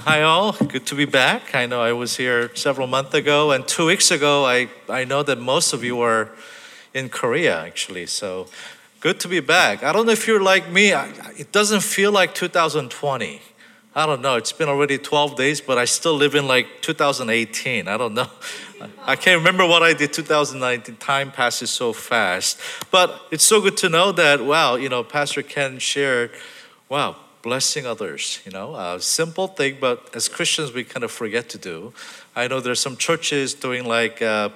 Hi, all. Good to be back. I know I was here several months ago, and two weeks ago, I, I know that most of you were in Korea, actually. So good to be back. I don't know if you're like me, I, it doesn't feel like 2020. I don't know. It's been already 12 days, but I still live in like 2018. I don't know. I can't remember what I did 2019. Time passes so fast. But it's so good to know that, wow, you know, Pastor Ken shared, wow, blessing others, you know, a simple thing, but as Christians, we kind of forget to do. I know there's some churches doing like, uh,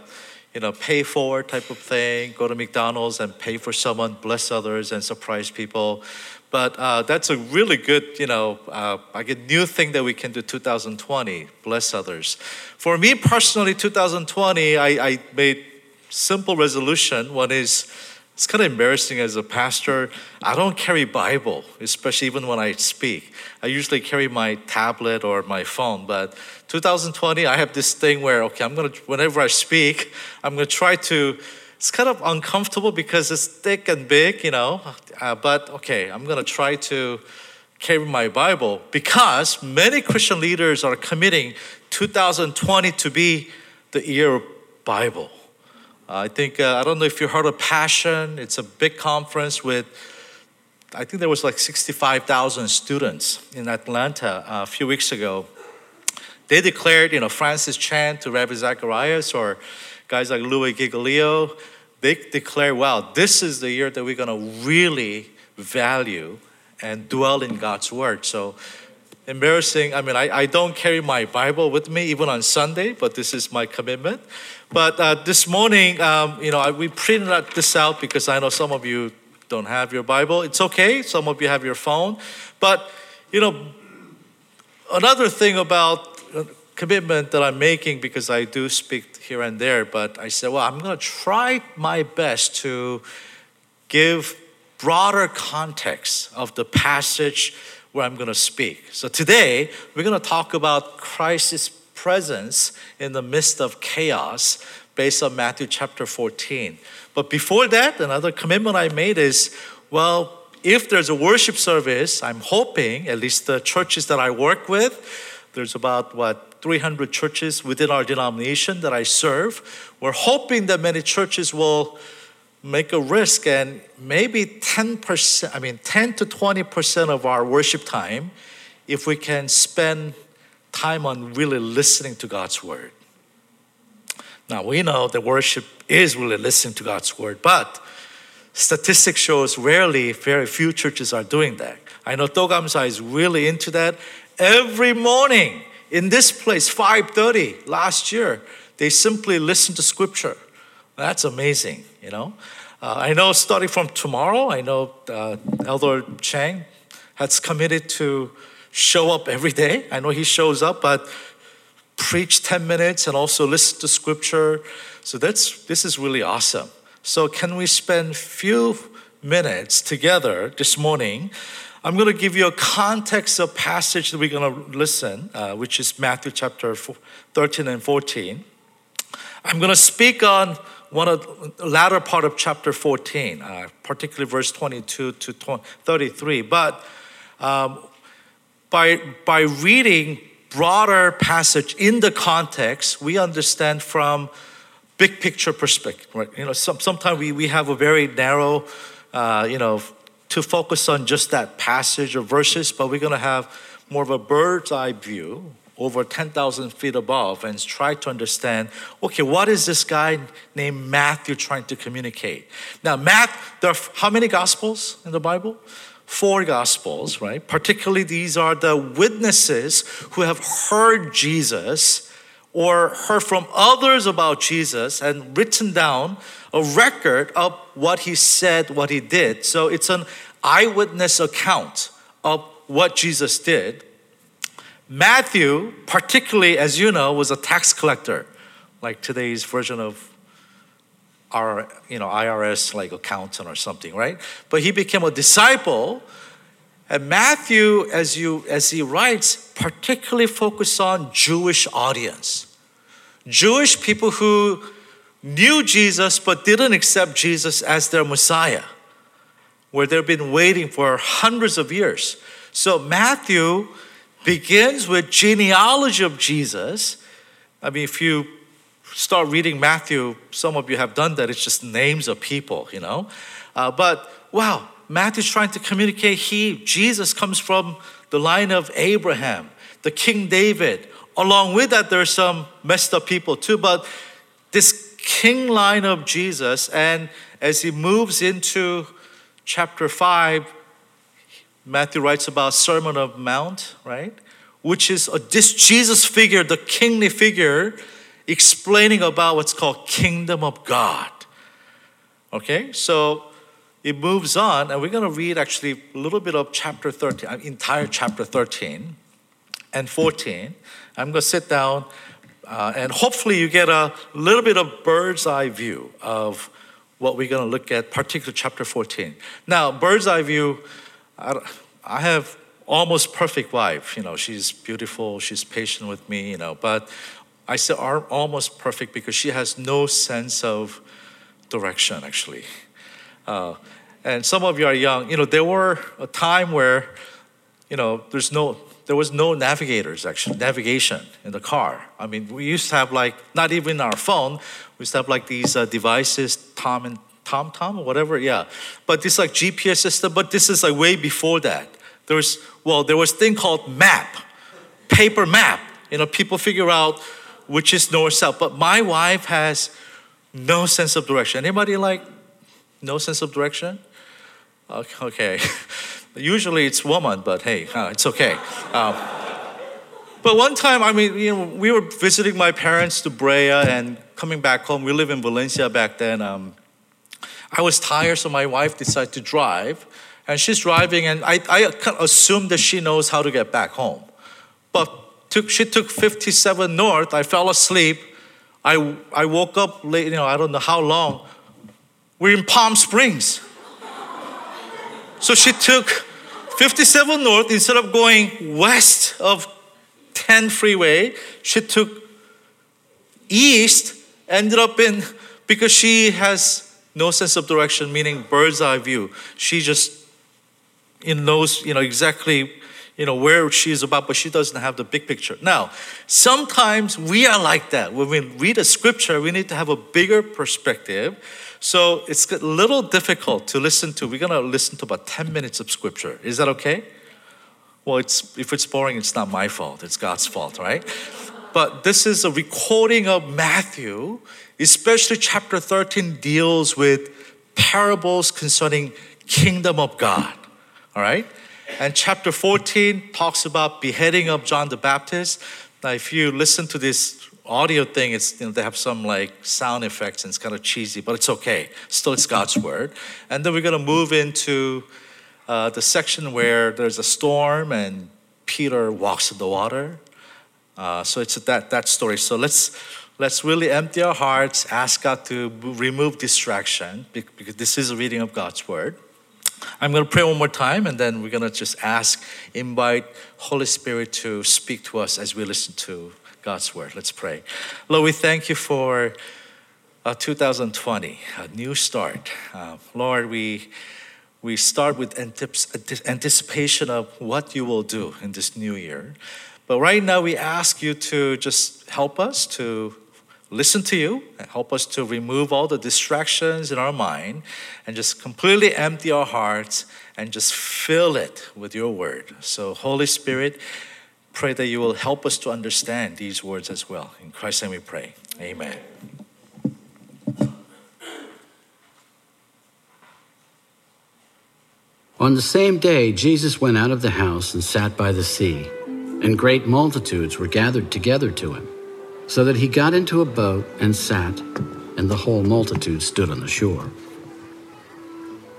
you know, pay forward type of thing, go to McDonald's and pay for someone, bless others, and surprise people. But uh, that's a really good, you know, uh, like a new thing that we can do 2020, bless others. For me personally, 2020, I, I made simple resolution. One is, it's kind of embarrassing as a pastor. I don't carry Bible, especially even when I speak. I usually carry my tablet or my phone. But 2020, I have this thing where okay, I'm gonna whenever I speak, I'm gonna try to. It's kind of uncomfortable because it's thick and big, you know. Uh, but okay, I'm gonna try to carry my Bible because many Christian leaders are committing 2020 to be the year of Bible. I think, uh, I don't know if you heard of Passion. It's a big conference with, I think there was like 65,000 students in Atlanta uh, a few weeks ago. They declared, you know, Francis Chan to Ravi Zacharias or guys like Louis Giglio, they declare, wow, this is the year that we're going to really value and dwell in God's word. So embarrassing. I mean, I, I don't carry my Bible with me even on Sunday, but this is my commitment. But uh, this morning, um, you know, I, we printed this out because I know some of you don't have your Bible. It's okay. Some of you have your phone. But, you know, another thing about commitment that I'm making because I do speak here and there, but I said, well, I'm going to try my best to give broader context of the passage where I'm going to speak. So today, we're going to talk about Christ's presence in the midst of chaos based on Matthew chapter 14. But before that, another commitment I made is well, if there's a worship service, I'm hoping, at least the churches that I work with, there's about what 300 churches within our denomination that I serve. We're hoping that many churches will make a risk and maybe 10%, I mean 10 to 20% of our worship time if we can spend time on really listening to God's word. Now we know that worship is really listening to God's word, but statistics shows rarely very few churches are doing that. I know Togamsa is really into that. Every morning in this place, 5:30 last year, they simply listen to scripture. That's amazing, you know. Uh, I know starting from tomorrow, I know uh, Elder Chang has committed to show up every day. I know he shows up, but preach 10 minutes and also listen to scripture. So that's this is really awesome. So can we spend few minutes together this morning? I'm going to give you a context of passage that we're going to listen, uh, which is Matthew chapter 13 and 14. I'm going to speak on one of the latter part of chapter 14, uh, particularly verse 22 to 33. But um, by, by reading broader passage in the context, we understand from big picture perspective. Right? You know, some, sometimes we, we have a very narrow, uh, you know, to focus on just that passage or verses, but we're going to have more of a bird's eye view over 10,000 feet above and try to understand okay, what is this guy named Matthew trying to communicate? Now, Matt, there are how many gospels in the Bible? four gospels, right? Particularly, these are the witnesses who have heard Jesus or heard from others about Jesus and written down a record of what he said, what he did. So it's an eyewitness account of what Jesus did. Matthew, particularly as you know, was a tax collector, like today's version of our you know IRS like accountant or something, right? But he became a disciple. And Matthew, as you as he writes, particularly focused on Jewish audience, Jewish people who knew Jesus but didn't accept Jesus as their Messiah, where they've been waiting for hundreds of years. So Matthew begins with genealogy of Jesus. I mean, if you start reading Matthew, some of you have done that. It's just names of people, you know. Uh, but wow, Matthew's trying to communicate he, Jesus, comes from the line of Abraham, the King David. Along with that, there's some messed up people too, but this king line of Jesus, and as he moves into chapter 5, Matthew writes about Sermon of Mount, right? Which is a, this Jesus figure, the kingly figure, explaining about what's called kingdom of God. Okay, so it moves on, and we're going to read actually a little bit of chapter 13, uh, entire chapter 13 and 14. I'm going to sit down, uh, and hopefully, you get a little bit of bird's eye view of what we're going to look at, particularly chapter 14. Now, bird's eye view, I, I have almost perfect wife. You know, she's beautiful, she's patient with me, you know, but I say almost perfect because she has no sense of direction, actually. Uh, and some of you are young. You know, there were a time where, you know, there's no, there was no navigators actually, navigation in the car. I mean, we used to have like, not even our phone, we used to have like these uh, devices, Tom and Tom Tom or whatever, yeah. But this like GPS system, but this is like way before that. There was, well, there was thing called map, paper map. You know, people figure out which is north south. But my wife has no sense of direction. Anybody like no sense of direction? Okay. Usually it's woman, but hey, it's okay. Um, but one time, I mean, you know, we were visiting my parents to Brea and coming back home. We live in Valencia back then. Um, I was tired, so my wife decided to drive. And she's driving, and I, I assumed that she knows how to get back home. But took, she took 57 north. I fell asleep. I, I woke up late, you know, I don't know how long. We're in Palm Springs. so she took 57 north instead of going west of 10 freeway, she took east, ended up in, because she has no sense of direction, meaning bird's eye view. She just knows, you know, exactly you know where she is about, but she doesn't have the big picture. Now, sometimes we are like that. When we read a scripture, we need to have a bigger perspective. So it's a little difficult to listen to. We're gonna listen to about 10 minutes of scripture. Is that okay? Well, it's if it's boring, it's not my fault, it's God's fault, right? But this is a recording of Matthew, especially chapter 13 deals with parables concerning kingdom of God. All right? And chapter 14 talks about beheading of John the Baptist. Now, if you listen to this audio thing, it's you know, they have some like sound effects and it's kind of cheesy, but it's okay. Still, it's God's word. And then we're going to move into uh, the section where there's a storm and Peter walks in the water. Uh, so it's that that story. So let's let's really empty our hearts, ask God to remove distraction because this is a reading of God's word. I'm going to pray one more time and then we're going to just ask, invite Holy Spirit to speak to us as we listen to God's word. Let's pray. Lord, we thank you for uh, 2020, a new start. Uh, Lord, we we start with anticipation of what you will do in this new year. But right now, we ask you to just help us to listen to you and help us to remove all the distractions in our mind and just completely empty our hearts and just fill it with your word. So, Holy Spirit, pray that you will help us to understand these words as well. In Christ's name we pray. Amen. On the same day, Jesus went out of the house and sat by the sea, and great multitudes were gathered together to him so that he got into a boat and sat, and the whole multitude stood on the shore.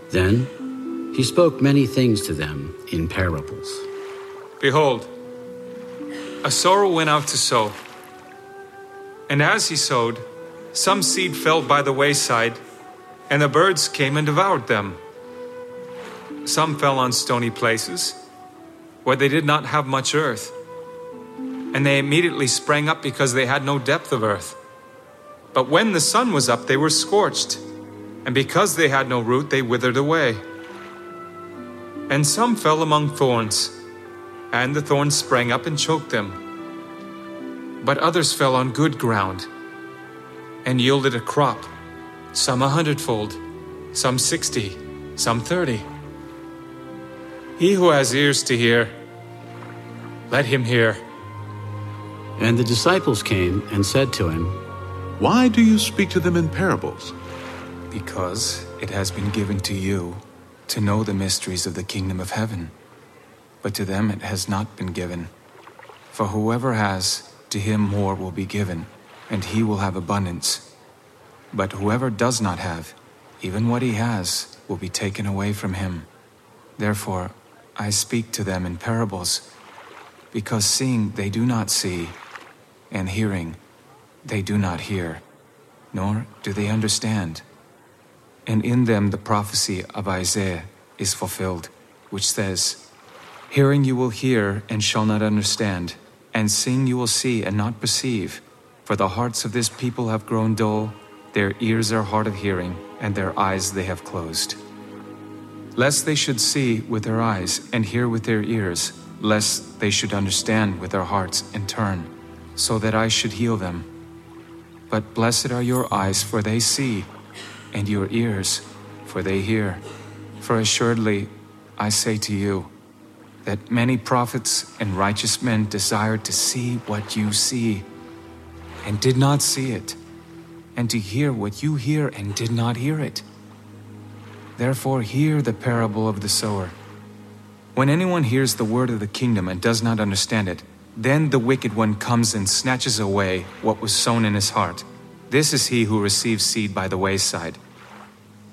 Then he spoke many things to them in parables. Behold, a sower went out to sow. And as he sowed, some seed fell by the wayside, and the birds came and devoured them. Some fell on stony places, where they did not have much earth and they immediately sprang up because they had no depth of earth. But when the sun was up, they were scorched, and because they had no root, they withered away. And some fell among thorns, and the thorns sprang up and choked them. But others fell on good ground and yielded a crop, some a hundredfold, some sixty, some thirty. He who has ears to hear, let him hear. And the disciples came and said to him, Why do you speak to them in parables? Because it has been given to you to know the mysteries of the kingdom of heaven, but to them it has not been given. For whoever has, to him more will be given, and he will have abundance. But whoever does not have, even what he has, will be taken away from him. Therefore, I speak to them in parables, because seeing they do not see, and hearing they do not hear, nor do they understand. And in them the prophecy of Isaiah is fulfilled, which says, Hearing you will hear and shall not understand, and seeing you will see and not perceive. For the hearts of this people have grown dull, their ears are hard of hearing, and their eyes they have closed. Lest they should see with their eyes and hear with their ears, lest they should understand with their hearts and turn, so that I should heal them. But blessed are your eyes, for they see and your ears, for they hear. For assuredly, I say to you, that many prophets and righteous men desired to see what you see, and did not see it, and to hear what you hear and did not hear it. Therefore, hear the parable of the sower. When anyone hears the word of the kingdom and does not understand it, then the wicked one comes and snatches away what was sown in his heart. This is he who receives seed by the wayside.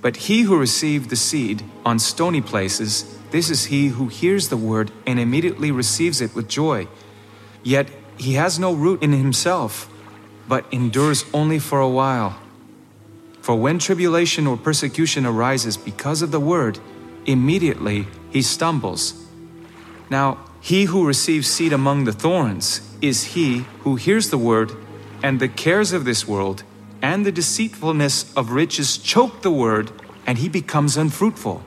But he who received the seed on stony places, this is he who hears the word and immediately receives it with joy. Yet he has no root in himself, but endures only for a while. For when tribulation or persecution arises because of the word, immediately he stumbles. Now, he who receives seed among the thorns is he who hears the word, and the cares of this world and the deceitfulness of riches choke the word, and he becomes unfruitful.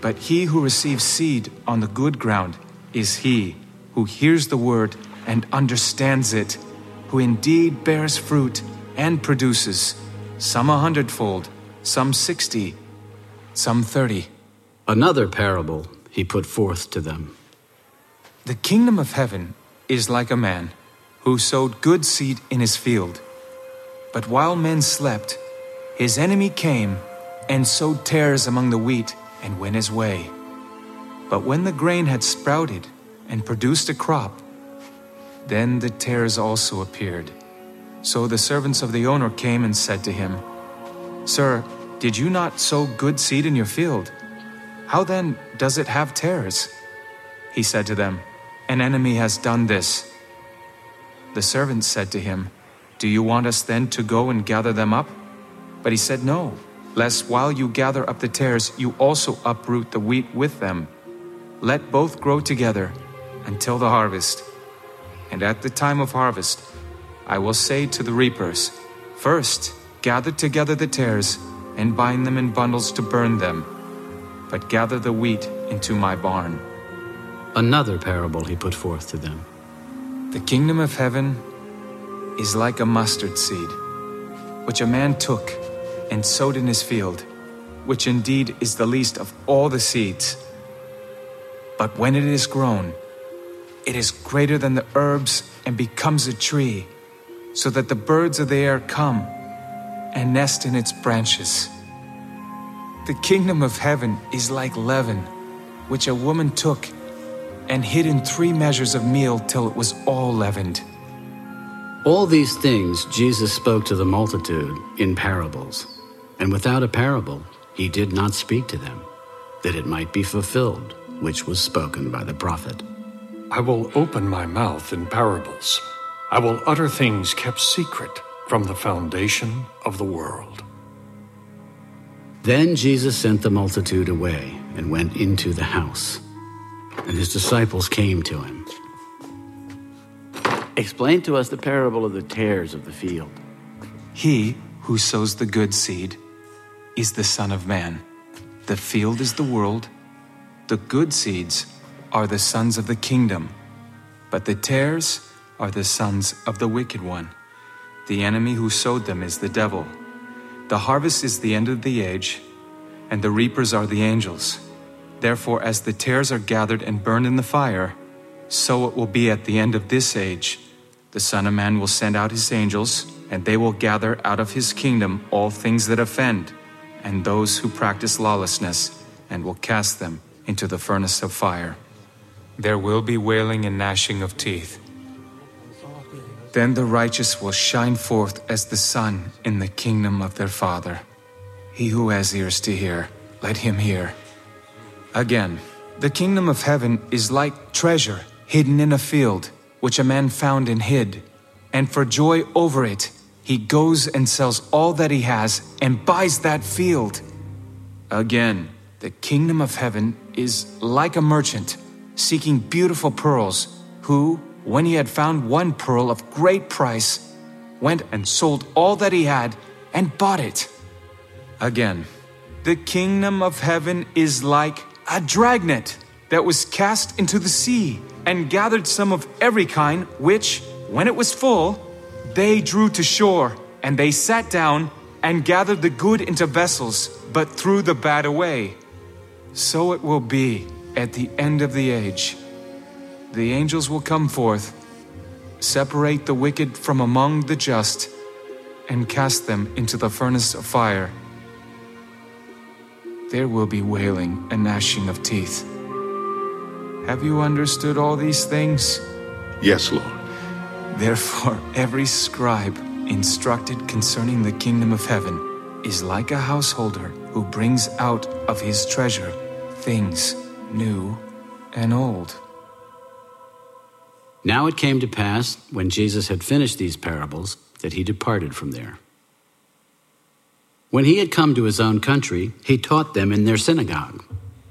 But he who receives seed on the good ground is he who hears the word and understands it, who indeed bears fruit and produces, some a hundredfold, some sixty, some thirty. Another parable he put forth to them. The kingdom of heaven is like a man who sowed good seed in his field. But while men slept, his enemy came and sowed tares among the wheat and went his way. But when the grain had sprouted and produced a crop, then the tares also appeared. So the servants of the owner came and said to him, Sir, did you not sow good seed in your field? How then does it have tares? He said to them, An enemy has done this. The servants said to him, Do you want us then to go and gather them up? But he said, No, lest while you gather up the tares, you also uproot the wheat with them. Let both grow together until the harvest. And at the time of harvest, I will say to the reapers, First, gather together the tares and bind them in bundles to burn them, but gather the wheat into my barn. Another parable he put forth to them. The kingdom of heaven is like a mustard seed, which a man took and sowed in his field, which indeed is the least of all the seeds. But when it is grown, it is greater than the herbs and becomes a tree, so that the birds of the air come and nest in its branches. The kingdom of heaven is like leaven, which a woman took and hid in three measures of meal till it was all leavened. All these things Jesus spoke to the multitude in parables, and without a parable he did not speak to them, that it might be fulfilled which was spoken by the prophet. I will open my mouth in parables. I will utter things kept secret from the foundation of the world. Then Jesus sent the multitude away and went into the house, and his disciples came to him. Explain to us the parable of the tares of the field. He who sows the good seed is the Son of Man. The field is the world. The good seeds are the sons of the kingdom, but the tares are the sons of the wicked one. The enemy who sowed them is the devil. The harvest is the end of the age, and the reapers are the angels. Therefore, as the tares are gathered and burned in the fire, so it will be at the end of this age. The Son of Man will send out his angels, and they will gather out of his kingdom all things that offend, and those who practice lawlessness, and will cast them into the furnace of fire. There will be wailing and gnashing of teeth. Then the righteous will shine forth as the sun in the kingdom of their Father. He who has ears to hear, let him hear. Again, the kingdom of heaven is like treasure hidden in a field, which a man found and hid. And for joy over it, he goes and sells all that he has and buys that field. Again, the kingdom of heaven is like a merchant seeking beautiful pearls, who, when he had found one pearl of great price, went and sold all that he had and bought it. Again, the kingdom of heaven is like a dragnet that was cast into the sea and gathered some of every kind, which, when it was full, they drew to shore, and they sat down and gathered the good into vessels, but threw the bad away. So it will be at the end of the age. The angels will come forth, separate the wicked from among the just, and cast them into the furnace of fire. There will be wailing and gnashing of teeth. Have you understood all these things? Yes, Lord. Therefore, every scribe instructed concerning the kingdom of heaven is like a householder who brings out of his treasure things new and old. Now it came to pass, when Jesus had finished these parables, that he departed from there. When he had come to his own country, he taught them in their synagogue,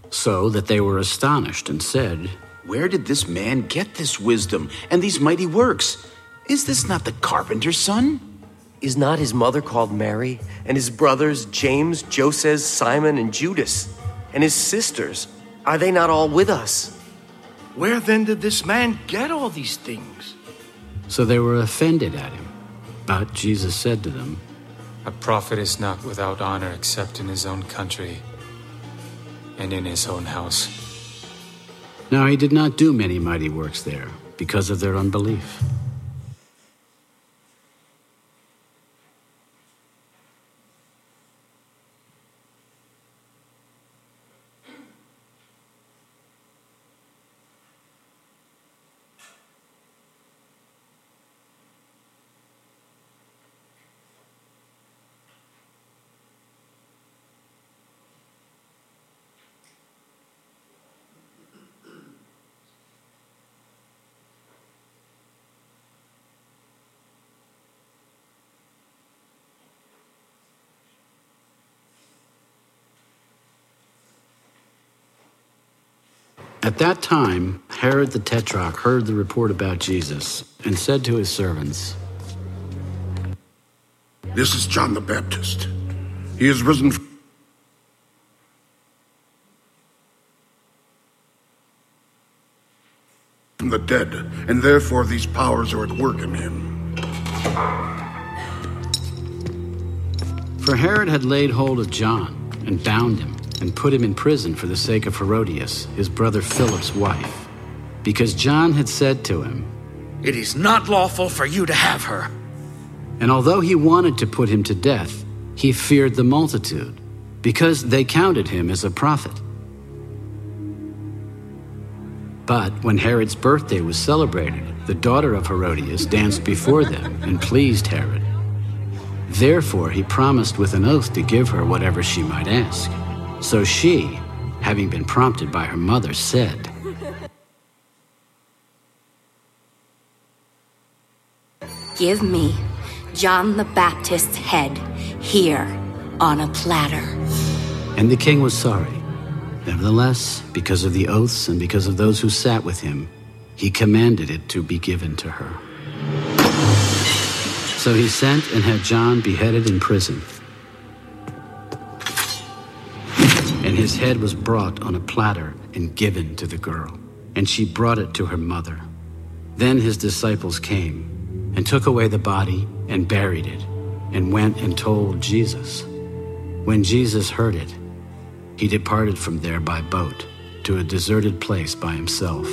so that they were astonished and said, Where did this man get this wisdom and these mighty works? Is this not the carpenter's son? Is not his mother called Mary, and his brothers James, Joseph, Simon, and Judas? And his sisters, are they not all with us? Where then did this man get all these things? So they were offended at him. But Jesus said to them, A prophet is not without honor except in his own country and in his own house. Now he did not do many mighty works there, because of their unbelief. At that time, Herod the Tetrarch heard the report about Jesus and said to his servants, This is John the Baptist. He is risen from the dead, and therefore these powers are at work in him. For Herod had laid hold of John and bound him and put him in prison for the sake of Herodias, his brother Philip's wife, because John had said to him, It is not lawful for you to have her. And although he wanted to put him to death, he feared the multitude, because they counted him as a prophet. But when Herod's birthday was celebrated, the daughter of Herodias danced before them and pleased Herod. Therefore, he promised with an oath to give her whatever she might ask. So she, having been prompted by her mother, said, Give me John the Baptist's head here on a platter. And the king was sorry. Nevertheless, because of the oaths and because of those who sat with him, he commanded it to be given to her. So he sent and had John beheaded in prison. His head was brought on a platter and given to the girl. and she brought it to her mother. Then his disciples came and took away the body and buried it, and went and told Jesus. When Jesus heard it, he departed from there by boat to a deserted place by himself.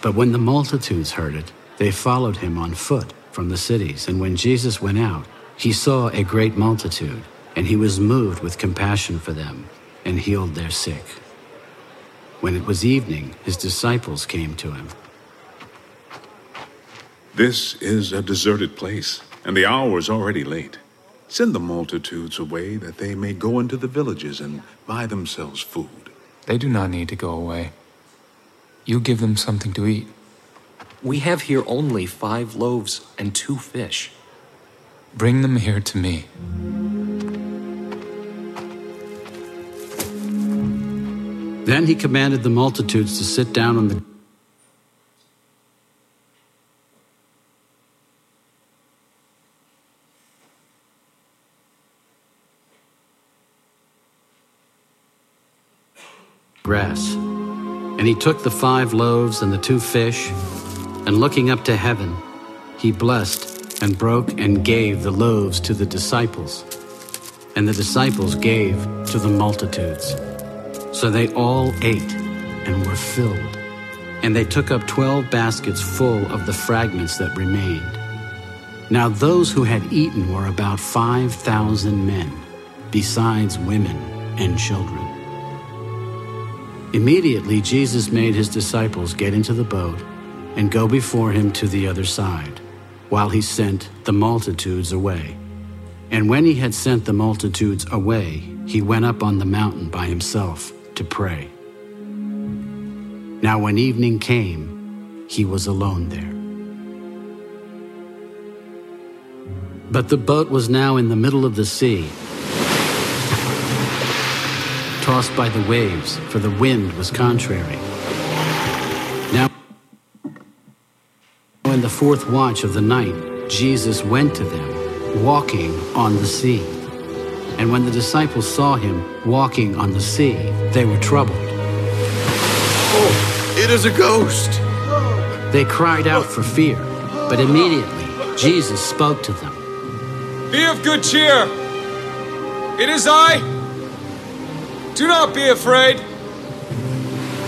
But when the multitudes heard it, they followed him on foot from the cities. And when Jesus went out, he saw a great multitude, and he was moved with compassion for them, and healed their sick. When it was evening, his disciples came to him. This is a deserted place, and the hour is already late. Send the multitudes away that they may go into the villages and buy themselves food. They do not need to go away. You give them something to eat. We have here only five loaves and two fish. Bring them here to me. Then he commanded the multitudes to sit down on the grass. And he took the five loaves and the two fish, and looking up to heaven, he blessed and broke and gave the loaves to the disciples, and the disciples gave to the multitudes. So they all ate and were filled, and they took up twelve baskets full of the fragments that remained. Now those who had eaten were about five thousand men, besides women and children. Immediately, Jesus made his disciples get into the boat and go before him to the other side, while he sent the multitudes away. And when he had sent the multitudes away, he went up on the mountain by himself to pray. Now, when evening came, he was alone there. But the boat was now in the middle of the sea tossed by the waves, for the wind was contrary. Now, in the fourth watch of the night, Jesus went to them, walking on the sea. And when the disciples saw him walking on the sea, they were troubled. Oh, it is a ghost! They cried out for fear, but immediately Jesus spoke to them. Be of good cheer! It is I! Do not be afraid.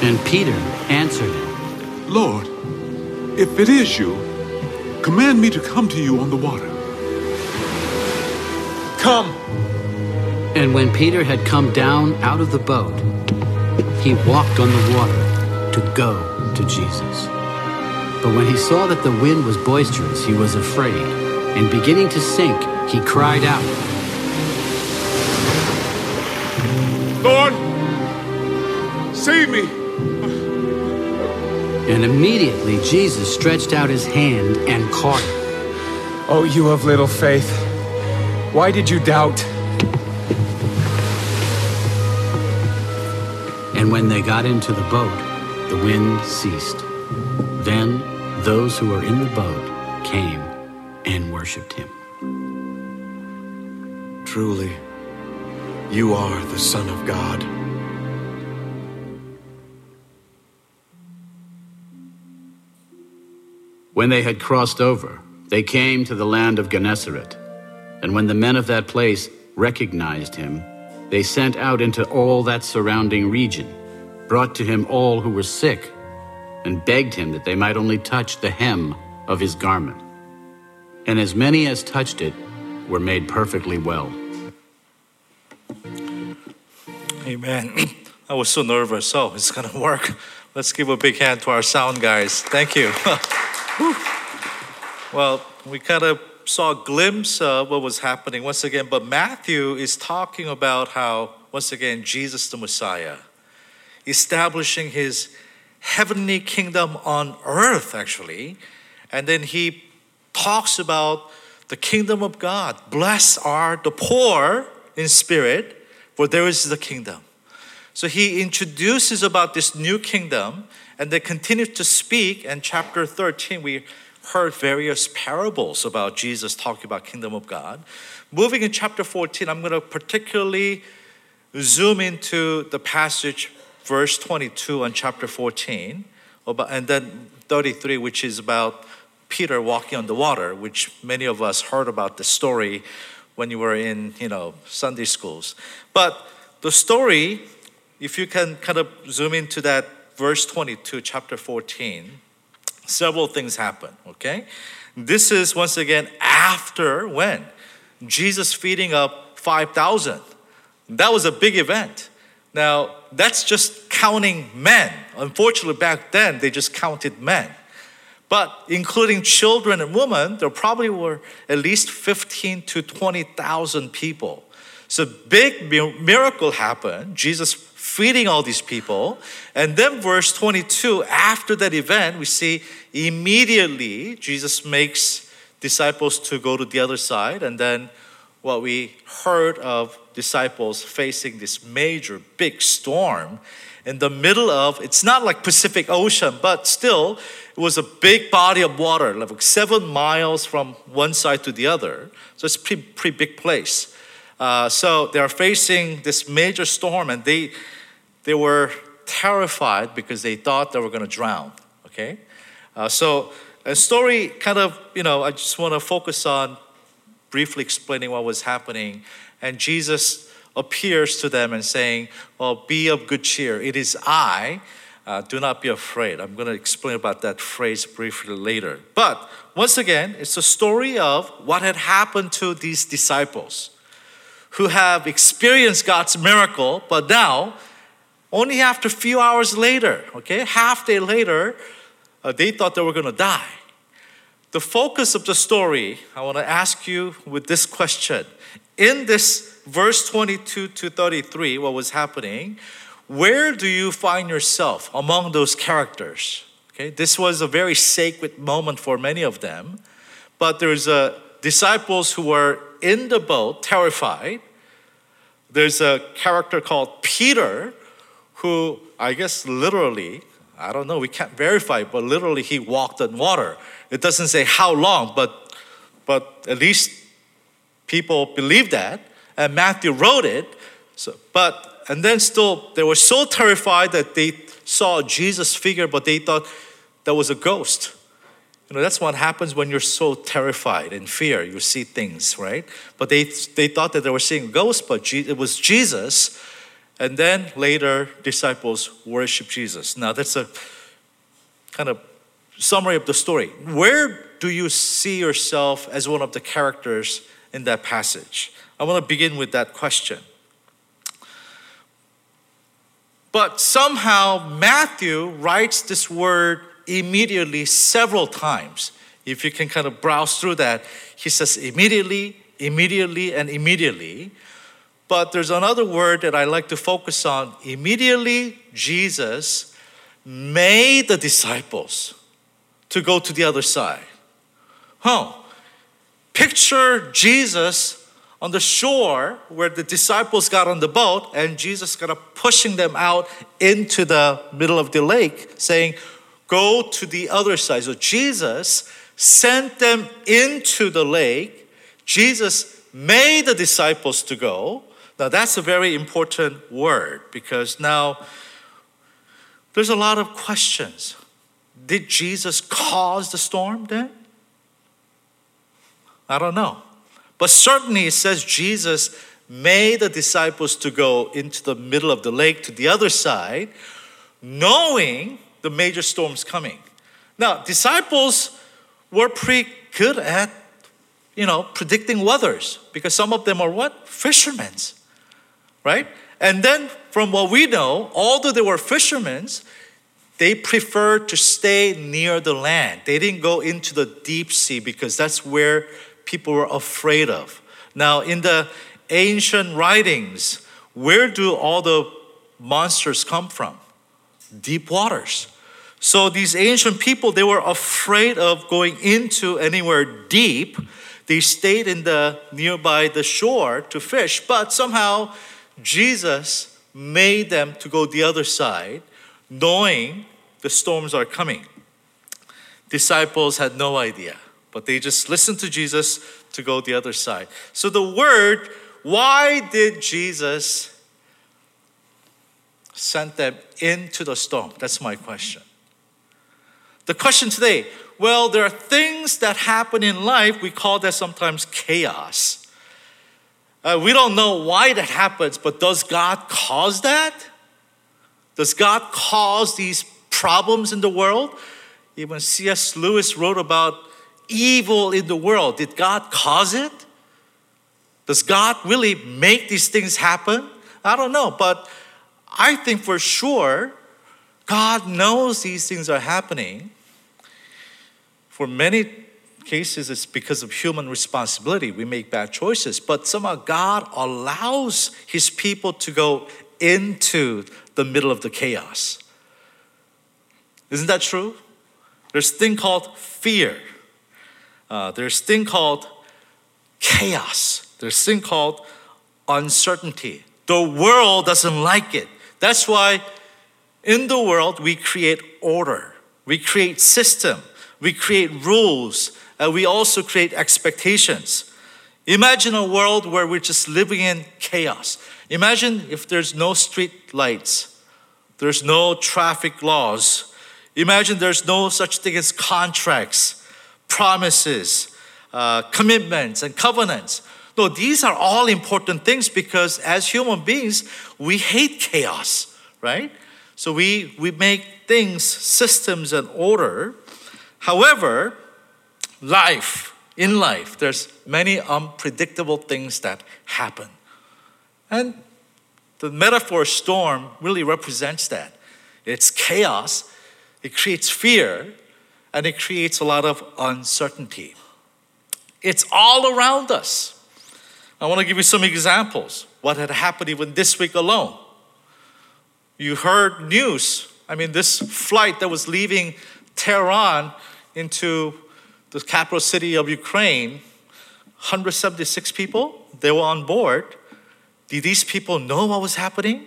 And Peter answered him, Lord, if it is you, command me to come to you on the water. Come. And when Peter had come down out of the boat, he walked on the water to go to Jesus. But when he saw that the wind was boisterous, he was afraid, and beginning to sink, he cried out, Lord, save me. And immediately Jesus stretched out his hand and caught him. Oh, you of little faith, why did you doubt? And when they got into the boat, the wind ceased. Then those who were in the boat came and worshipped him. Truly, you are the Son of God. When they had crossed over, they came to the land of Gennesaret. And when the men of that place recognized him, they sent out into all that surrounding region, brought to him all who were sick, and begged him that they might only touch the hem of his garment. And as many as touched it were made perfectly well. Amen. I was so nervous. So it's going to work. Let's give a big hand to our sound guys. Thank you. well, we kind of saw a glimpse of what was happening once again, but Matthew is talking about how, once again, Jesus the Messiah, establishing his heavenly kingdom on earth, actually. And then he talks about the kingdom of God. Blessed are the poor in spirit, for there is the kingdom. So he introduces about this new kingdom and they continue to speak. And chapter 13, we heard various parables about Jesus talking about kingdom of God. Moving in chapter 14, I'm going to particularly zoom into the passage, verse 22 on chapter 14, about, and then 33, which is about Peter walking on the water, which many of us heard about the story when you were in, you know, Sunday schools. But the story, if you can kind of zoom into that verse 22, chapter 14, several things happen, okay? This is once again after when? Jesus feeding up 5,000. That was a big event. Now, that's just counting men. Unfortunately, back then, they just counted men. But including children and women, there probably were at least 15 to 20,000 people. So big miracle happened. Jesus feeding all these people. And then verse 22, after that event, we see immediately Jesus makes disciples to go to the other side. And then what we heard of disciples facing this major big storm in the middle of it's not like Pacific Ocean, but still it was a big body of water, like seven miles from one side to the other. So it's a pretty, pretty big place. Uh, so they are facing this major storm, and they they were terrified because they thought they were going to drown. Okay, uh, so a story kind of you know I just want to focus on briefly explaining what was happening, and Jesus appears to them and saying, Well, be of good cheer. It is I. Uh, do not be afraid. I'm going to explain about that phrase briefly later. But once again, it's a story of what had happened to these disciples who have experienced God's miracle, but now, only after a few hours later, okay, half day later, uh, they thought they were going to die. The focus of the story, I want to ask you with this question. In this verse 22 to 33, what was happening, where do you find yourself among those characters? Okay, this was a very sacred moment for many of them, but there's a disciples who were in the boat, terrified. There's a character called Peter, who I guess literally, I don't know, we can't verify, but literally he walked on water. It doesn't say how long, but but at least people believe that and Matthew wrote it. So, but and then still they were so terrified that they saw Jesus figure, but they thought that was a ghost. You know, that's what happens when you're so terrified and fear. You see things, right? But they, they thought that they were seeing ghosts, but it was Jesus. And then later, disciples worship Jesus. Now, that's a kind of summary of the story. Where do you see yourself as one of the characters in that passage? I want to begin with that question. But somehow Matthew writes this word immediately several times. If you can kind of browse through that, he says immediately, immediately, and immediately. But there's another word that I like to focus on. Immediately, Jesus made the disciples to go to the other side. Huh. Picture Jesus on the shore where the disciples got on the boat and Jesus kind of pushing them out into the middle of the lake, saying, Go to the other side. So Jesus sent them into the lake. Jesus made the disciples to go. Now, that's a very important word because now there's a lot of questions. Did Jesus cause the storm then? I don't know. But certainly it says Jesus made the disciples to go into the middle of the lake to the other side, knowing the major storms coming. Now, disciples were pretty good at, you know, predicting weathers because some of them are what? Fishermen, right? And then from what we know, although they were fishermen, they preferred to stay near the land. They didn't go into the deep sea because that's where people were afraid of. Now, in the ancient writings, where do all the monsters come from? Deep waters. So these ancient people, they were afraid of going into anywhere deep. They stayed in the nearby the shore to fish, but somehow Jesus made them to go the other side, knowing the storms are coming. Disciples had no idea but they just listened to Jesus to go the other side. So the word, why did Jesus send them into the storm? That's my question. The question today well, there are things that happen in life, we call that sometimes chaos. Uh, we don't know why that happens, but does God cause that? Does God cause these problems in the world? Even C.S. Lewis wrote about evil in the world. Did God cause it? Does God really make these things happen? I don't know, but I think for sure God knows these things are happening. For many cases, it's because of human responsibility. We make bad choices, but somehow God allows His people to go into the middle of the chaos. Isn't that true? There's thing called fear. Uh, there's thing called chaos. There's thing called uncertainty. The world doesn't like it. That's why in the world we create order. We create system. We create rules. And we also create expectations. Imagine a world where we're just living in chaos. Imagine if there's no street lights, there's no traffic laws. Imagine there's no such thing as contracts, promises, uh, commitments, and covenants. No, these are all important things because as human beings, we hate chaos, right? So we, we make things, systems, and order. However, life, in life, there's many unpredictable things that happen. And the metaphor storm really represents that. It's chaos, it creates fear, and it creates a lot of uncertainty. It's all around us. I want to give you some examples. What had happened even this week alone? You heard news. I mean, this flight that was leaving Tehran into the capital city of Ukraine, 176 people, they were on board. Did these people know what was happening?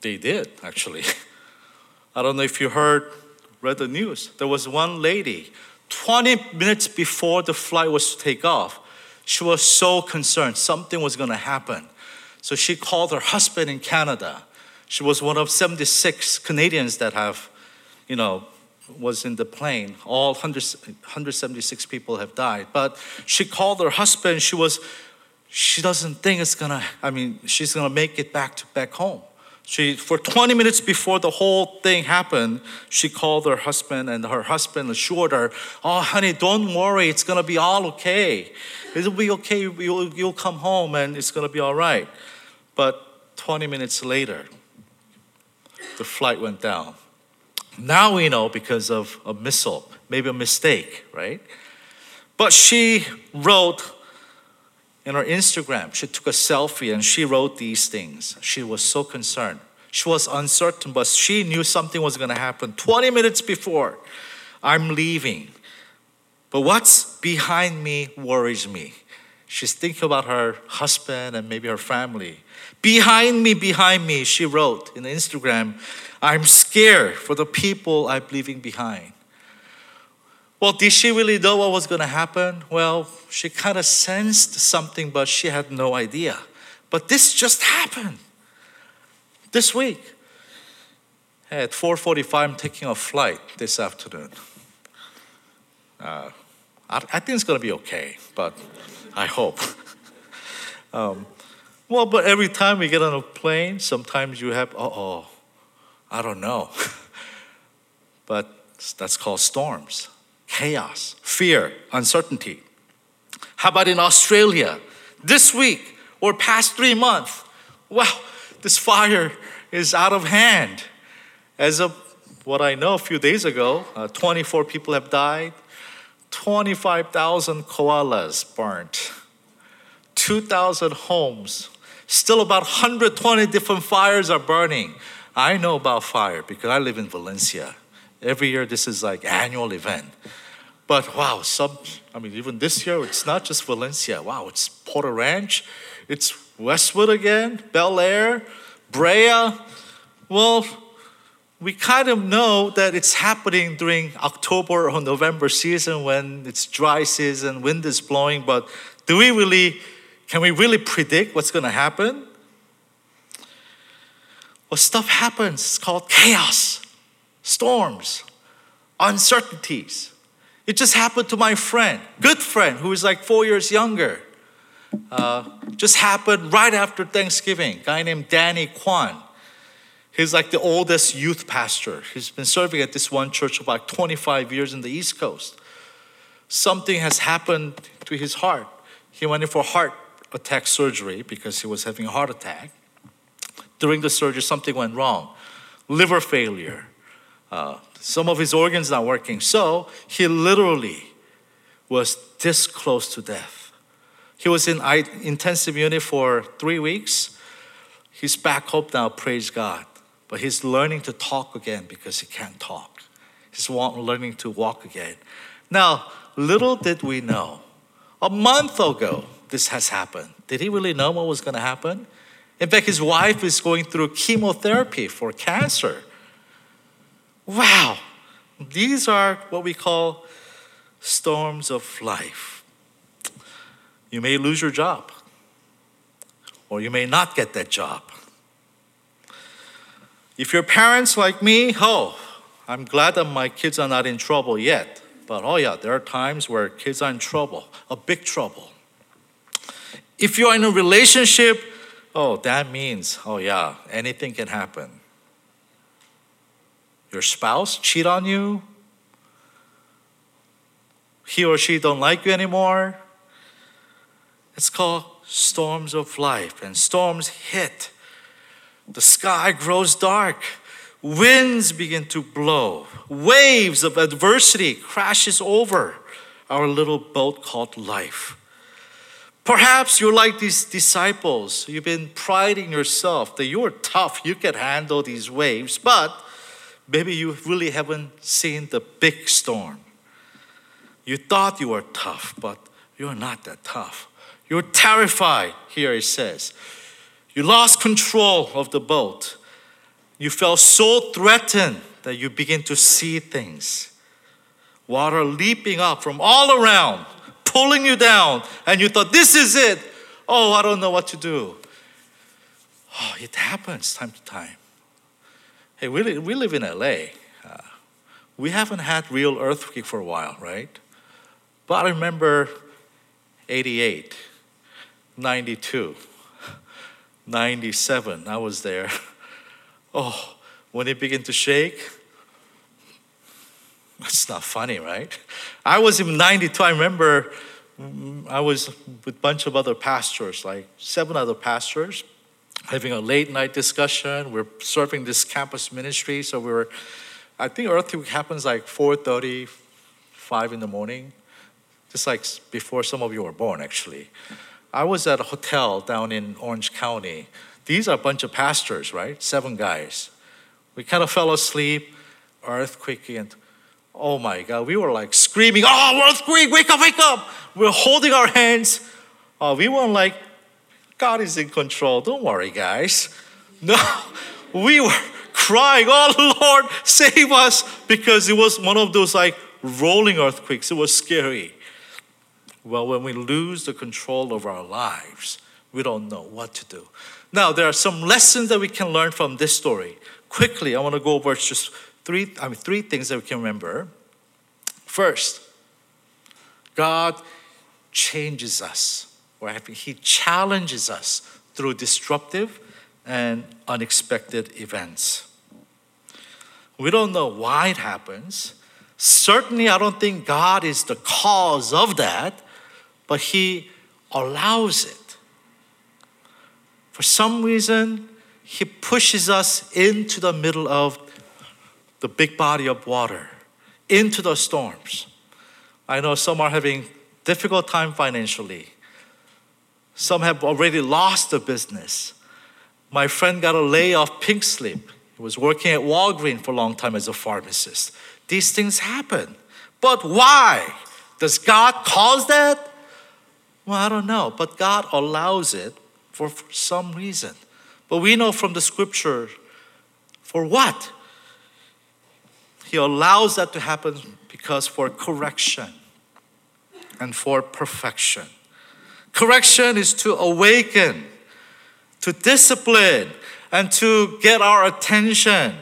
They did, actually. I don't know if you heard, read the news. There was one lady, 20 minutes before the flight was to take off, she was so concerned something was going to happen. So she called her husband in Canada. She was one of 76 Canadians that have, you know, was in the plane. All 100, 176 people have died. But she called her husband. She was, she doesn't think it's gonna, I mean, she's gonna make it back to back home. She, for 20 minutes before the whole thing happened, she called her husband, and her husband assured her, Oh, honey, don't worry, it's gonna be all okay. It'll be okay, you'll, you'll come home and it's gonna be all right. But 20 minutes later, the flight went down. Now we know because of a missile, maybe a mistake, right? But she wrote in her Instagram, she took a selfie and she wrote these things. She was so concerned. She was uncertain, but she knew something was going to happen 20 minutes before I'm leaving. But what's behind me worries me. She's thinking about her husband and maybe her family. Behind me, behind me, she wrote in Instagram, I'm scared for the people I'm leaving behind. Well, did she really know what was going to happen? Well, she kind of sensed something, but she had no idea. But this just happened this week. At 4:45, I'm taking a flight this afternoon. Uh, I, I, think it's going to be okay, but I hope. um, well, but every time we get on a plane, sometimes you have, oh, I don't know. but that's called storms chaos, fear, uncertainty. How about in Australia? This week or past three months, wow, this fire is out of hand. As of what I know, a few days ago, uh, 24 people have died, 25,000 koalas burnt, 2,000 homes. Still, about 120 different fires are burning. I know about fire because I live in Valencia. Every year, this is like annual event. But wow, some, I mean, even this year, it's not just Valencia. Wow, it's Porter Ranch, it's Westwood again, Bel Air, Brea. Well, we kind of know that it's happening during October or November season when it's dry season, wind is blowing, but do we really, can we really predict what's going to happen? Well, stuff happens. It's called chaos, storms, uncertainties. It just happened to my friend, good friend, who is like four years younger. Uh, just happened right after Thanksgiving. Guy named Danny Kwan. He's like the oldest youth pastor. He's been serving at this one church about 25 years in the East Coast. Something has happened to his heart. He went in for heart attack surgery because he was having a heart attack. During the surgery, something went wrong liver failure. Uh, some of his organs not working. So he literally was this close to death. He was in intensive unit for three weeks. He's back home now, praise God. But he's learning to talk again because he can't talk. He's learning to walk again. Now, little did we know, a month ago, this has happened. Did he really know what was going to happen? In fact, his wife is going through chemotherapy for cancer. Wow, these are what we call storms of life. You may lose your job, or you may not get that job. If your parents like me, oh, I'm glad that my kids are not in trouble yet. But oh, yeah, there are times where kids are in trouble, a big trouble. If you're in a relationship, oh, that means, oh, yeah, anything can happen. Your spouse cheat on you, he or she don't like you anymore. It's called storms of life, and storms hit. The sky grows dark. Winds begin to blow. Waves of adversity crashes over our little boat called life. Perhaps you're like these disciples. You've been priding yourself that you're tough, you can handle these waves, but maybe you really haven't seen the big storm. You thought you were tough, but you're not that tough. You're terrified, here it says. You lost control of the boat. You felt so threatened that you begin to see things. Water leaping up from all around, pulling you down, and you thought, This is it. Oh, I don't know what to do. Oh, it happens time to time. Hey, we, live, we live in LA. Uh, we haven't had real earthquake for a while, right? But I remember 88, 92. 97, I was there. Oh, when it began to shake, it's not funny, right? I was in 92. I remember mm, I was with a bunch of other pastors, like seven other pastors, having a late night discussion. We're serving this campus ministry, so we were. I think earthquake happens like 4:30, 5 in the morning, just like before some of you were born, actually. I was at a hotel down in Orange County. These are a bunch of pastors, right? Seven guys. We kind of fell asleep, earthquake, and oh my God, we were like screaming, oh, earthquake, wake up, wake up. We we're holding our hands. Uh, we weren't like, God is in control. Don't worry, guys. No, we were crying, oh Lord, save us, because it was one of those like rolling earthquakes. It was scary. Well, when we lose the control of our lives, we don't know what to do. Now, there are some lessons that we can learn from this story. Quickly, I want to go over just three, I mean, three things that we can remember. First, God changes us, or He challenges us through disruptive and unexpected events. We don't know why it happens. Certainly, I don't think God is the cause of that, but He allows it. For some reason, He pushes us into the middle of the big body of water, into the storms. I know some are having difficult time financially. Some have already lost their business. My friend got a layoff pink slip. He was working at Walgreens for a long time as a pharmacist. These things happen. But why? Does God cause that? Well, I don't know, but God allows it for, for some reason. But we know from the scripture for what? He allows that to happen because for correction and for perfection. Correction is to awaken, to discipline, and to get our attention.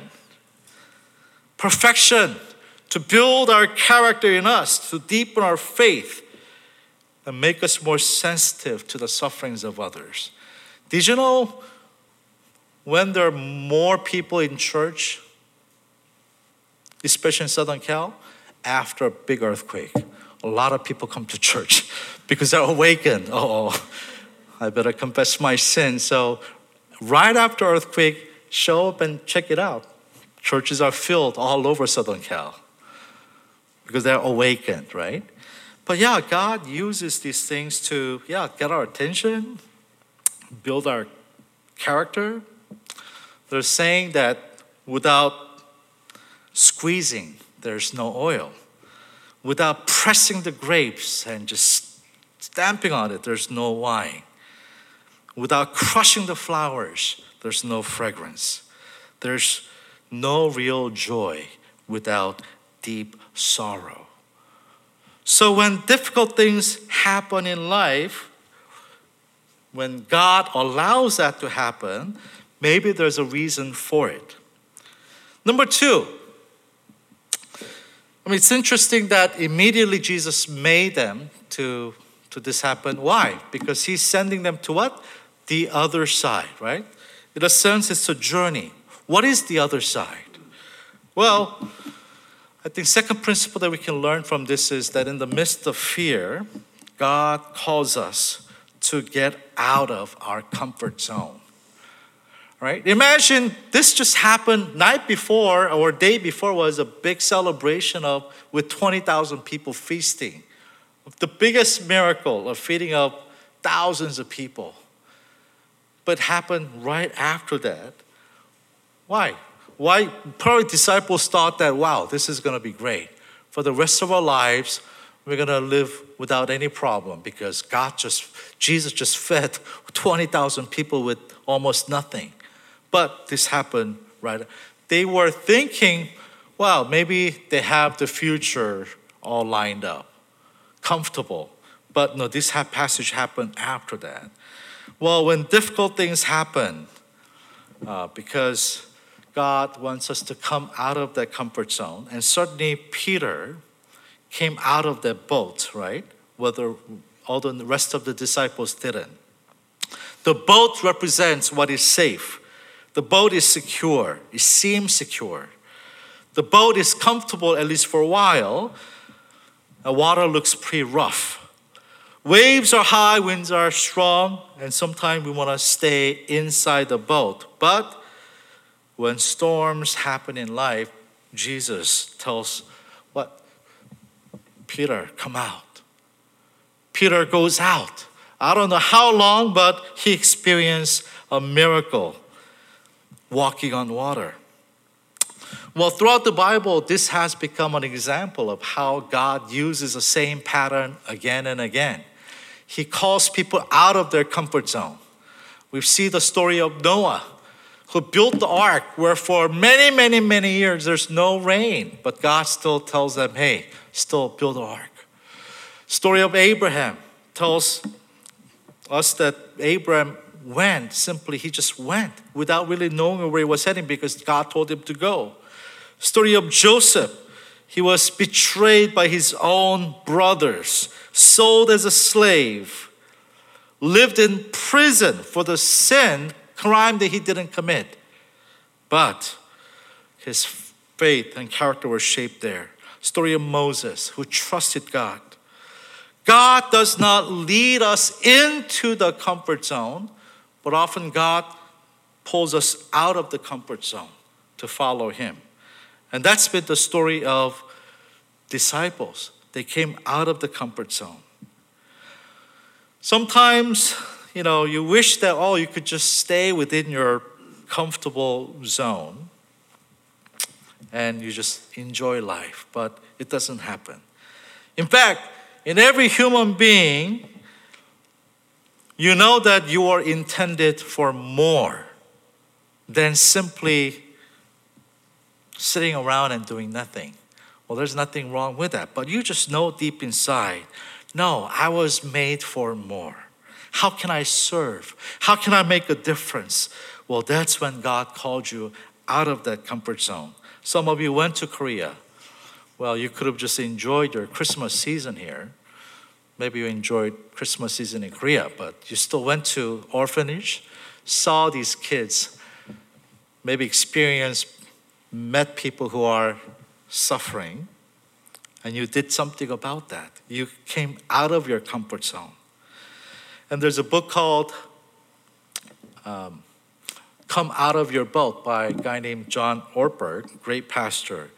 Perfection, to build our character in us, to deepen our faith, and make us more sensitive to the sufferings of others. Did you know when there are more people in church, especially in Southern Cal, after a big earthquake? A lot of people come to church because they're awakened. Oh, I better confess my sin. So, right after earthquake, show up and check it out. Churches are filled all over Southern Cal because they're awakened, right? But yeah, God uses these things to, yeah, get our attention, build our character. They're saying that without squeezing, there's no oil. Without pressing the grapes and just stamping on it, there's no wine. Without crushing the flowers, there's no fragrance. There's no real joy without deep sorrow. So, when difficult things happen in life, when God allows that to happen, maybe there's a reason for it. Number two, I mean, it's interesting that immediately Jesus made them to, to this happen. Why? Because he's sending them to what? The other side, right? In a sense, it's a journey. What is the other side? Well, I think second principle that we can learn from this is that in the midst of fear, God calls us to get out of our comfort zone. Right? Imagine this just happened night before or day before was a big celebration of with 20,000 people feasting. The biggest miracle of feeding of thousands of people. But happened right after that. Why? Why probably disciples thought that wow, this is going to be great. For the rest of our lives, we're going to live without any problem because God just Jesus just fed 20,000 people with almost nothing. But this happened right. They were thinking, well, maybe they have the future all lined up, comfortable. But no, this passage happened after that. Well, when difficult things happen, uh, because God wants us to come out of that comfort zone, and certainly Peter came out of that boat, right? Whether all the rest of the disciples didn't. The boat represents what is safe the boat is secure, it seems secure. The boat is comfortable, at least for a while. The water looks pretty rough. Waves are high, winds are strong, and sometimes we want to stay inside the boat. But when storms happen in life, Jesus tells what? Peter, come out. Peter goes out. I don't know how long, but he experienced a miracle walking on water. Well, throughout the Bible, this has become an example of how God uses the same pattern again and again. He calls people out of their comfort zone. We see the story of Noah, who built the ark, where for many, many, many years there's no rain, but God still tells them, hey, still build the ark. Story of Abraham tells us that Abraham went simply, he just went without really knowing where he was heading because God told him to go. Story of Joseph. He was betrayed by his own brothers, sold as a slave, lived in prison for the sin, crime that he didn't commit. But his faith and character were shaped there. Story of Moses, who trusted God. God does not lead us into the comfort zone, but often God pulls us out of the comfort zone to follow Him. And that's been the story of disciples. They came out of the comfort zone. Sometimes, you know, you wish that, oh, you could just stay within your comfortable zone and you just enjoy life, but it doesn't happen. In fact, in every human being, you know that you are intended for more than simply sitting around and doing nothing. Well, there's nothing wrong with that, but you just know deep inside no, I was made for more. How can I serve? How can I make a difference? Well, that's when God called you out of that comfort zone. Some of you went to Korea. Well, you could have just enjoyed your Christmas season here. Maybe you enjoyed Christmas season in Korea, but you still went to orphanage, saw these kids, maybe experienced, met people who are suffering, and you did something about that. You came out of your comfort zone. And there's a book called um, Come Out of Your Boat by a guy named John Ortberg, great pastor.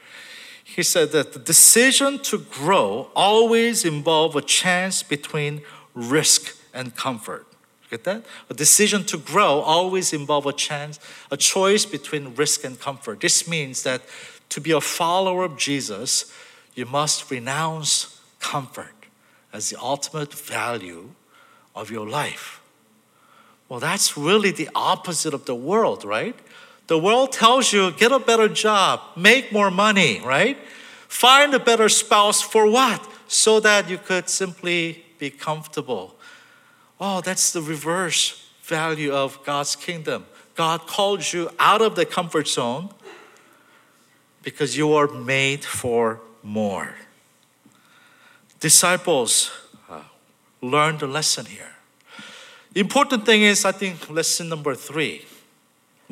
He said that the decision to grow always involve a chance between risk and comfort. Get that? A decision to grow always involve a chance, a choice between risk and comfort. This means that to be a follower of Jesus, you must renounce comfort as the ultimate value of your life. Well, that's really the opposite of the world, right? The world tells you get a better job, make more money, right? Find a better spouse for what? So that you could simply be comfortable. Oh, that's the reverse value of God's kingdom. God called you out of the comfort zone because you are made for more. Disciples uh, learned the lesson here. Important thing is, I think, lesson number three,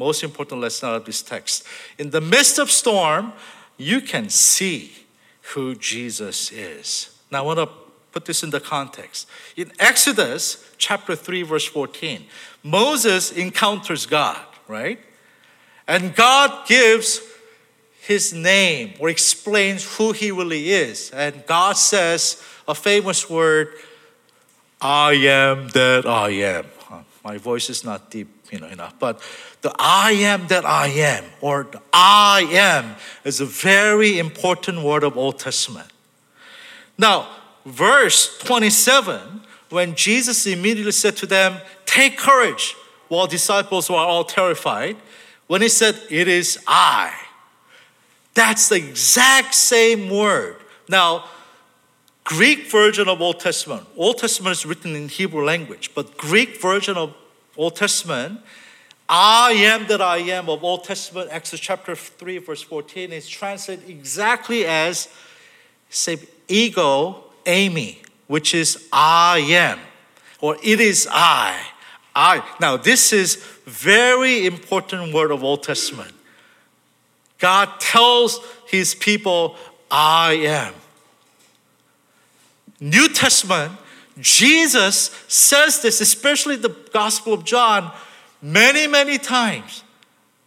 most important lesson out of this text. In the midst of storm, you can see who Jesus is. Now, I want to put this in the context. In Exodus chapter 3, verse 14, Moses encounters God, right? And God gives his name or explains who he really is. And God says a famous word, I am that I am. My voice is not deep you know, enough, but the I am that I am, or the I am, is a very important word of Old Testament. Now, verse 27, when Jesus immediately said to them, Take courage, while disciples were all terrified, when he said, It is I, that's the exact same word. Now, Greek version of Old Testament. Old Testament is written in Hebrew language, but Greek version of Old Testament, I am that I am of Old Testament, Exodus chapter 3, verse 14, is translated exactly as say ego eimi, which is I am, or it is I. I. Now, this is very important word of Old Testament. God tells his people, I am. New Testament, Jesus says this, especially the Gospel of John, many, many times.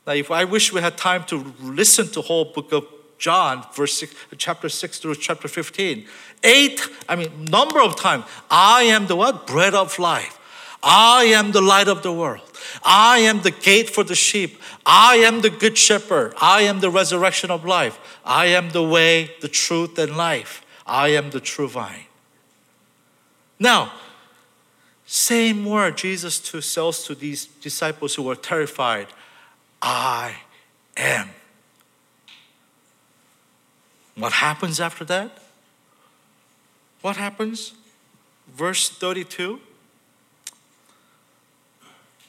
Now, if I wish we had time to listen to whole book of John, verse six, chapter 6 through chapter 15. Eight, I mean, number of times. I am the what? Bread of life. I am the light of the world. I am the gate for the sheep. I am the good shepherd. I am the resurrection of life. I am the way, the truth, and life. I am the true vine. Now, same word Jesus to sells to these disciples who were terrified. I am. What happens after that? What happens? Verse 32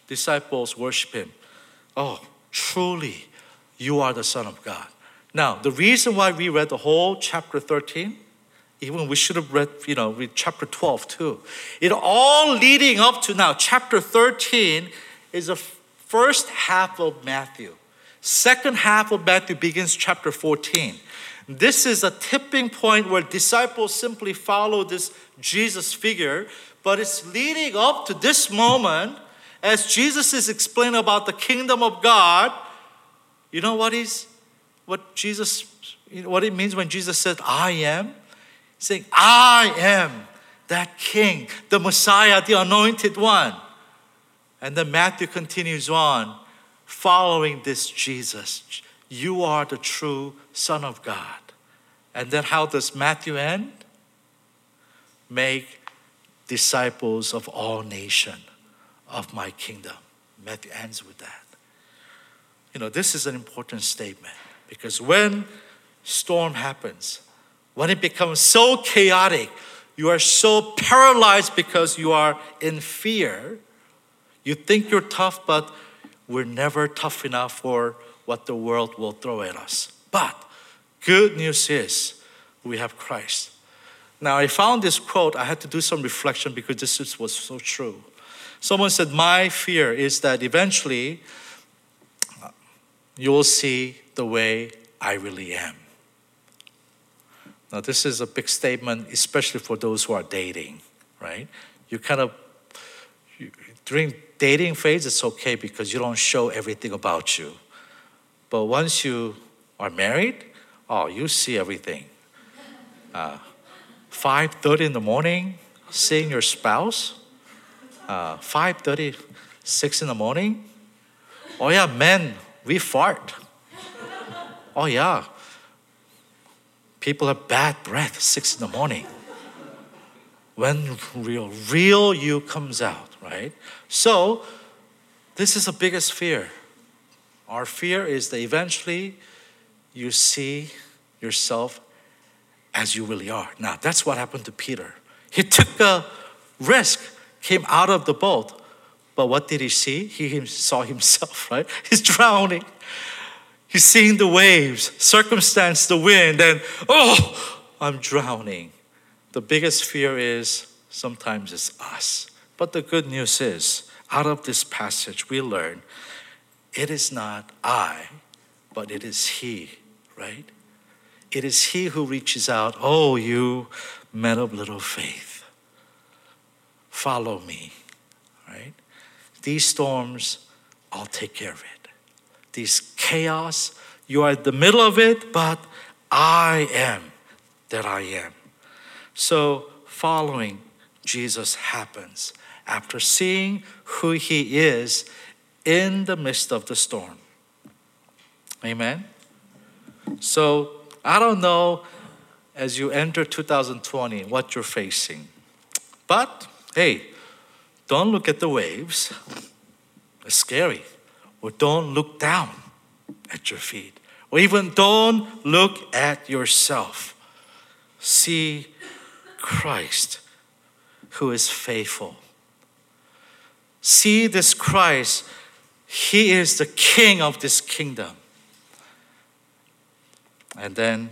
Disciples worship him. Oh, truly, you are the Son of God. Now, the reason why we read the whole chapter 13 even we should have read, you know, read chapter 12 too. It all leading up to now, chapter 13 is the first half of Matthew. Second half of Matthew begins chapter 14. This is a tipping point where disciples simply follow this Jesus figure, but it's leading up to this moment as Jesus is explaining about the kingdom of God. You know what is what Jesus what it means when Jesus said, I am? Saying, I am that king, the Messiah, the anointed one. And then Matthew continues on, following this Jesus. You are the true Son of God. And then how does Matthew end? Make disciples of all nation of my kingdom. Matthew ends with that. You know, this is an important statement because when storm happens, when it becomes so chaotic, you are so paralyzed because you are in fear. You think you're tough, but we're never tough enough for what the world will throw at us. But good news is we have Christ. Now, I found this quote. I had to do some reflection because this was so true. Someone said, My fear is that eventually uh, you will see the way I really am. Now, this is a big statement, especially for those who are dating, right? You kind of, you, during dating phase, it's okay because you don't show everything about you. But once you are married, oh, you see everything. Uh, 5.30 in the morning, seeing your spouse. Uh, 5.30, 6 in the morning. Oh yeah, men, we fart. Oh yeah. People have bad breath, 6 in the morning. When real, real you comes out, right? So, this is the biggest fear. Our fear is that eventually you see yourself as you really are. Now, that's what happened to Peter. He took a risk, came out of the boat, but what did he see? He saw himself, right? He's drowning. He's seeing the waves, circumstance, the wind, and oh, I'm drowning. The biggest fear is sometimes it's us. But the good news is, out of this passage, we learn it is not I, but it is He, right? It is He who reaches out, Oh, you men of little faith, follow me, right? These storms, I'll take care of it. These chaos, you are in the middle of it, but I am that I am. So, following Jesus happens after seeing who He is in the midst of the storm. Amen? So, I don't know as you enter 2020 what you're facing. But hey, don't look at the waves. It's scary. Or don't look down at your feet. Or even don't look at yourself. See Christ who is faithful. See this Christ. He is the king of this kingdom. And then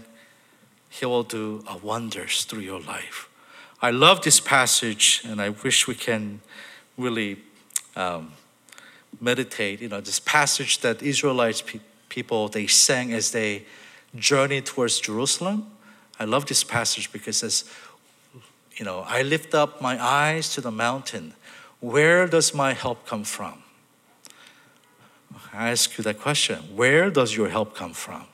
he will do wonders through your life. I love this passage, and I wish we can really um, meditate. You know, this passage that Israelites pe- people they sang as they journeyed towards Jerusalem. I love this passage because it says, you know, I lift up my eyes to the mountain. Where does my help come from? I ask you that question. Where does your help come from?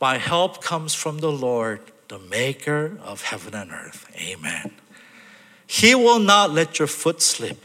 My help comes from the Lord, the maker of heaven and earth. Amen. He will not let your foot slip.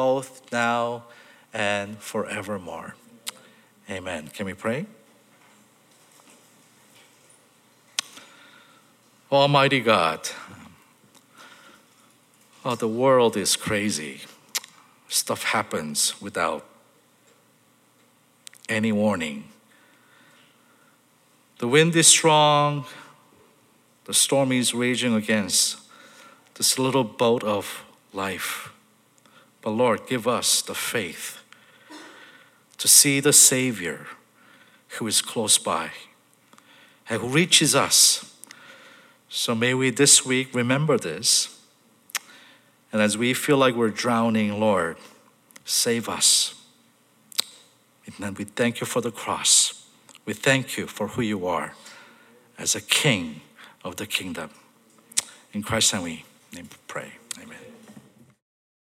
both now and forevermore. Amen. Can we pray? Almighty God, oh, the world is crazy. Stuff happens without any warning. The wind is strong, the storm is raging against this little boat of life. But Lord, give us the faith to see the Savior who is close by and who reaches us. So may we this week remember this. And as we feel like we're drowning, Lord, save us. And we thank you for the cross. We thank you for who you are as a king of the kingdom. In Christ's name we.